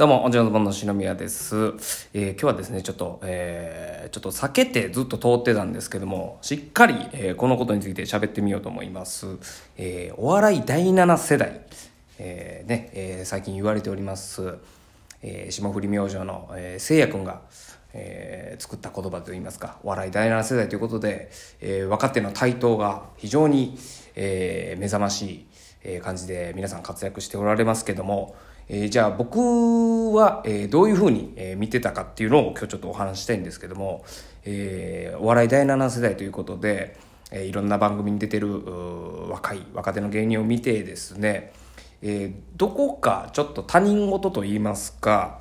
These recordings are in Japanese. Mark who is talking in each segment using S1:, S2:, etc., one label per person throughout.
S1: どうも、おじのぼんの篠宮です。えー今日はですね、ちょっと、えーちょっと避けてずっと通ってたんですけども、しっかり、えーこのことについて喋ってみようと思います。えーお笑い第7世代、えーね、えー最近言われております、えー霜降り明星の、えー、せいやくんが、えー作った言葉といいますか、お笑い第7世代ということで、えー若手の台頭が非常に、えー目覚ましい、えー感じで皆さん活躍しておられますけども、えーじゃあ僕は、えどういうふうに、え見てたかっていうのを今日ちょっとお話したいんですけども、えお笑い第7世代ということで、えいろんな番組に出てる若い若手の芸人を見てですね、えどこかちょっと他人事と言いますか、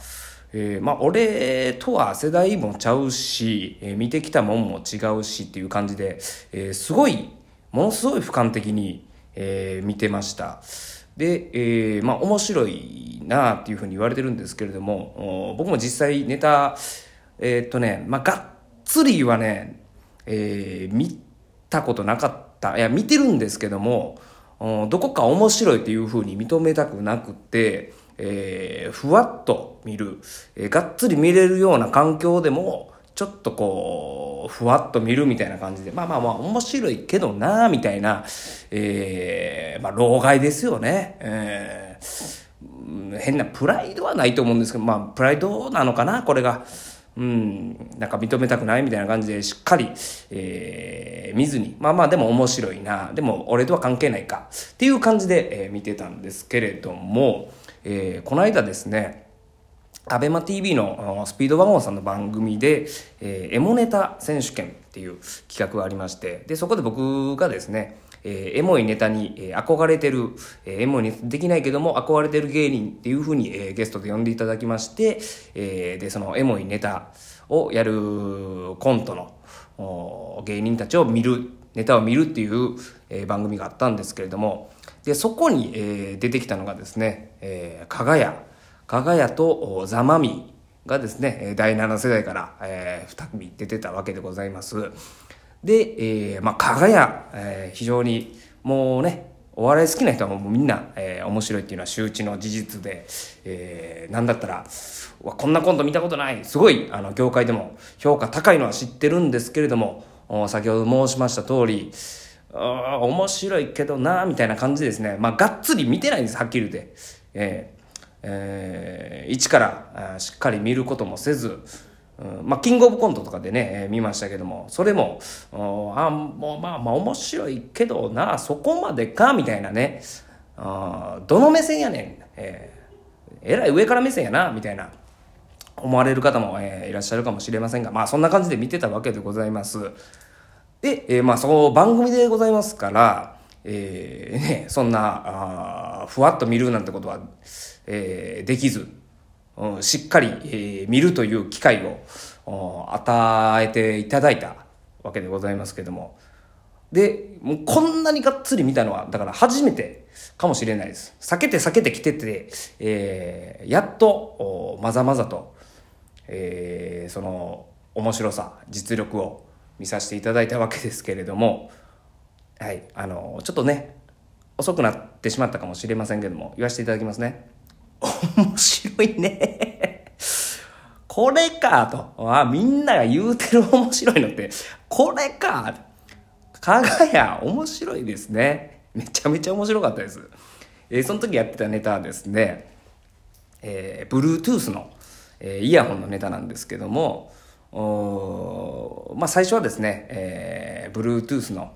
S1: えーまあ俺とは世代もちゃうし、えー見てきたもんも違うしっていう感じで、えーすごいものすごい俯瞰的に、えー見てました。で、えーまあ面白いなっていうふうに言われてるんですけれども僕も実際ネタえーっとねまあがっつりはね、えー見たことなかった。いや見てるんですけどもどこか面白いっていうふうに認めたくなくて、えーふわっと見る、えーがっつり見れるような環境でもちょっとこうふわっと見るみたいな感じでまあまあまあ面白いけどなみたいな、えーまあ老害ですよね。えーうん変なプライドはないと思うんですけどまあプライドなのかなこれが。うん、なんか認めたくないみたいな感じでしっかり、えー見ずに、まあまあでも面白いな、でも俺とは関係ないか、っていう感じで、えー見てたんですけれども、えーこの間ですね、アベマ t v のスピードワゴンさんの番組で、えーエモネタ選手権っていう企画がありまして、で、そこで僕がですね、えーエモいネタに、えー憧れてる、えーエモいネタできないけども憧れてる芸人っていうふうに、えーゲストで呼んでいただきまして、えーで、そのエモいネタをやるコントの芸人たちを見る、ネタを見るっていう、えー番組があったんですけれども、で、そこに、えー出てきたのがですね、えー、かがや、かがやとおザ・マミがですね、第7世代から、えー、2組出てたわけでございます。で、えーまあ、かがや、えー非常にもうね、お笑い好きな人はもうみんな、えー面白いっていうのは周知の事実で、えーなんだったら、わこんなコント見たことない。すごい、あの、業界でも評価高いのは知ってるんですけれども、先ほど申しました通り、面白いけどなみたいな感じですね。まあ、がっつり見てないんです、はっきり言って。えーえー一からしっかり見ることもせず、うんまあ、キングオブコントとかでね、えー見ましたけども、それも、あもうまあまあ面白いけどな、そこまでか、みたいなね、あどの目線やねん、えーえらい上から目線やな、みたいな。思われる方も、えーいらっしゃるかもしれませんが、まあそんな感じで見てたわけでございます。で、えーまあその番組でございますから、えー ね、そんな、あふわっと見るなんてことは、えーできず、うんしっかり、えー見るという機会を与えていただいたわけでございますけども。で、もうこんなにがっつり見たのは、だから初めてかもしれないです。避けて避けてきてて、えーやっと、まざまざと、えーその面白さ、実力を見させていただいたわけですけれども、はい、あの、ちょっとね、遅くなってしまったかもしれませんけども、言わせていただきますね。面白いね。これかと。あ、みんなが言うてる面白いのって、これか。かがや、面白いですね。めちゃめちゃ面白かったです。えーその時やってたネタはですね、えー、Bluetooth の、えーイヤホンのネタなんですけども、おまあ最初はですね、えー、Bluetooth の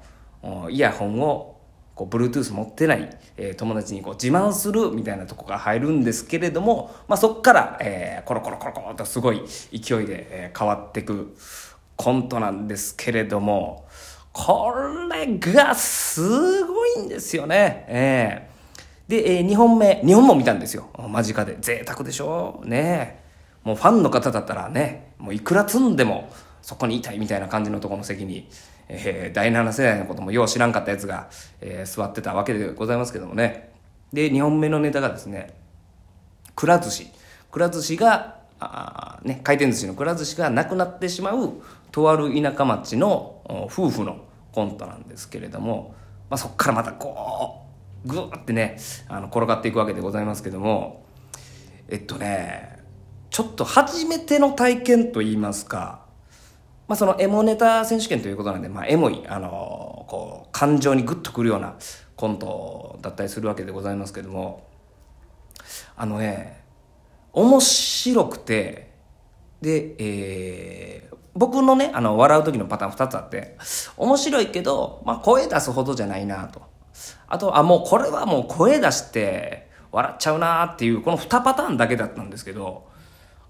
S1: イヤホンをこう Bluetooth 持ってない、えー友達にこう自慢するみたいなとこが入るんですけれども、まあそっから、えーコロコロコロコロとすごい勢いで、え変わっていくコントなんですけれども、これがすごいんですよね。ええで、えー、2本目、2本も見たんですよ。間近で。贅沢でしょ？うねもうファンの方だったらね、もういくら積んでもそこにいたいみたいな感じのところの席に、えー第7世代のこともよう知らんかったやつが、えー座ってたわけでございますけどもね。で、2本目のネタがですね、くら寿司。くら寿司が、あね、回転寿司のくら寿司がなくなってしまう、とある田舎町の夫婦のコントなんですけれども、まあ、そこからまたこう、ぐーってね、あの、転がっていくわけでございますけども、えっとね、ちょっと初めての体験といいますか、まあ、そのエモネタ選手権ということなんで、まあ、エモい、あのこう、感情にグッとくるようなコントだったりするわけでございますけども、あのね、面白くて、で、えー、僕のね、あの、笑う時のパターン2つあって、面白いけど、まあ、声出すほどじゃないなと。あと、あ、もうこれはもう声出して笑っちゃうなっていう、この2パターンだけだったんですけど、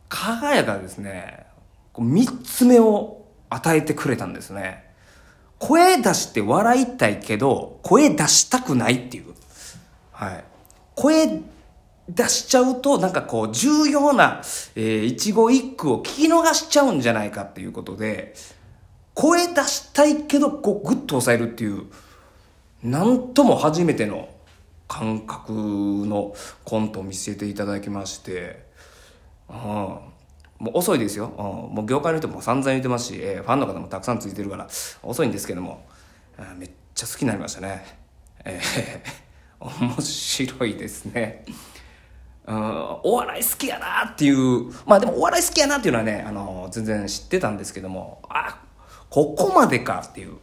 S1: 輝がですね、3つ目を与えてくれたんですね。声出して笑いたいけど、声出したくないっていう。はい。声出しちゃうと、なんかこう、重要な、えー、一語一句を聞き逃しちゃうんじゃないかっていうことで、声出したいけど、こう、ぐっと抑えるっていう、なんとも初めての感覚のコントを見せていただきまして、うん、もう遅いですよ、もう業界の人も散々言ってますし、えー、ファンの方もたくさんついてるから遅いんですけども、めっちゃ好きになりましたね。えー、面白いですね。うん、お笑い好きやなっていうまあでもお笑い好きやなっていうのはね、あの全然知ってたんですけども。あここまでかっていう。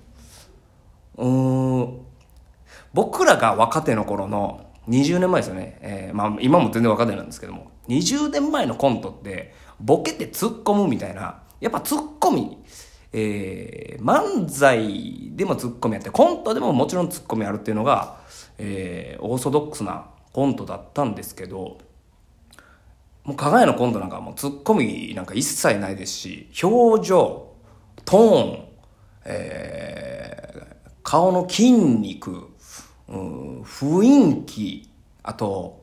S1: うん。僕らが若手の頃の20年前ですよね、えー、まあ今も全然若手なんですけども。20年前のコントってボケて突っ込むみたいな。やっぱ突っ込みえー、漫才でもツッコミやってコントでももちろんツッコミあるっていうのが、えー、オーソドックスなコントだったんですけどもう加賀屋のコントなんかもうツッコミなんか一切ないですし表情トーン、えー、顔の筋肉、うん、雰囲気あと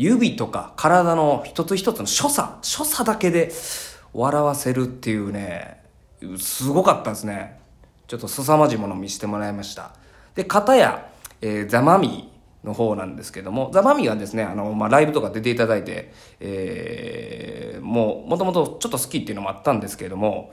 S1: 指とか体の一つ一つの所作所作だけで笑わせるっていうねすごかったですね。ちょっと凄まじいもの見せてもらいました。で片や、えー、ザマミの方なんですけども、ザ・マミはですね、あの、まあ、ライブとか出ていただいて、えー、もう、もともとちょっと好きっていうのもあったんですけれども、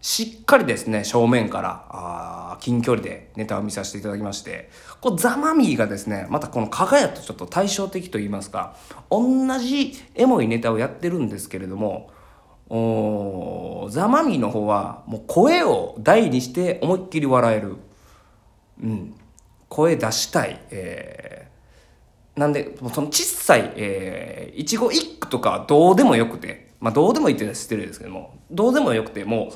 S1: しっかりですね、正面から、あ近距離でネタを見させていただきまして、こうザ・マミーがですね、またこの加賀屋とちょっと対照的と言いますか、同じエモいネタをやってるんですけれども、おザ・マミーの方は、もう声を大にして思いっきり笑える。うん。声出したい。えーなんで、その小さい、えー、一語一句とかどうでもよくて、まあどうでもいいって失礼ですけども、どうでもよくても、う、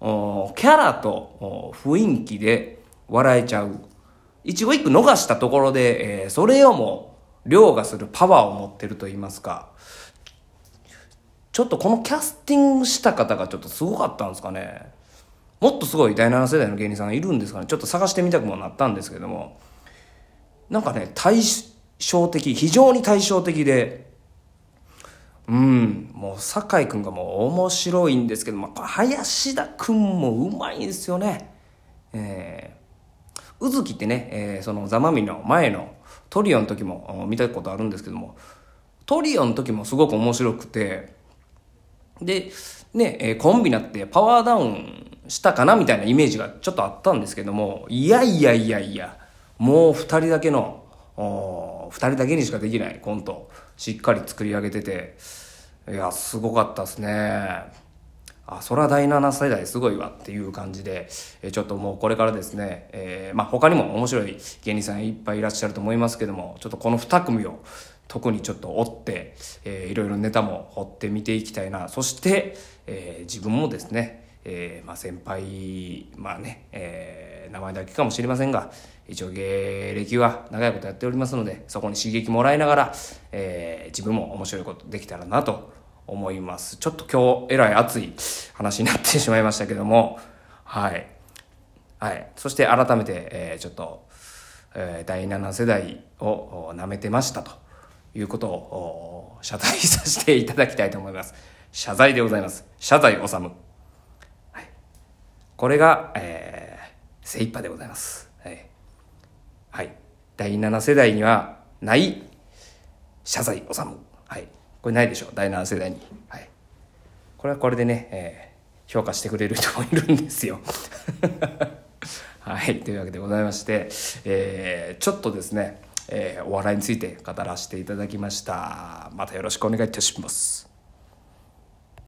S1: キャラと雰囲気で笑えちゃう。一語一句逃したところで、えー、それをも凌駕するパワーを持ってると言いますか、ちょっとこのキャスティングした方がちょっとすごかったんですかね。もっとすごい第7世代の芸人さんいるんですかね。ちょっと探してみたくもなったんですけども、なんかね、対照的、非常に対照的で、うん、もう酒井君がもう面白いんですけど、まあ、林田君もうまいんですよね。えー、うずきってね、えー、そのザマミの前のトリオの時も見たことあるんですけども、トリオの時もすごく面白くて、で、ね、えー、コンビになってパワーダウンしたかなみたいなイメージがちょっとあったんですけども、いやいやいやいや、もう二人だけの2人だけにしかできないコントしっかり作り上げてていやすごかったですね。あそれは第7世代すごいわっていう感じで、えちょっともうこれからですね、えー、まあ他にも面白い芸人さんいっぱいいらっしゃると思いますけどもちょっとこの2組を特にちょっと追って、えー、いろいろネタも掘ってみていきたいな。そして、えー、自分もですねえー、まあ、先輩、まあね、えー、名前だけかもしれませんが、一応芸歴は長いことやっておりますので、そこに刺激もらいながら、え、自分も面白いことできたらなと思います。ちょっと今日、えらい熱い話になってしまいましたけども、はい。はい。そして改めて、えー、ちょっと、えー、第7世代を舐めてましたということを謝罪させていただきたいと思います。謝罪でございます。謝罪治む。これが、えー、精一杯でございます。はい。はい。第7世代にはない謝罪治む。はい。これないでしょ。第7世代に。はい。これはこれでね、えー、評価してくれる人もいるんですよ。はい。というわけでございまして、えー、ちょっとですね、えー、お笑いについて語らせていただきました。またよろしくお願いいたします。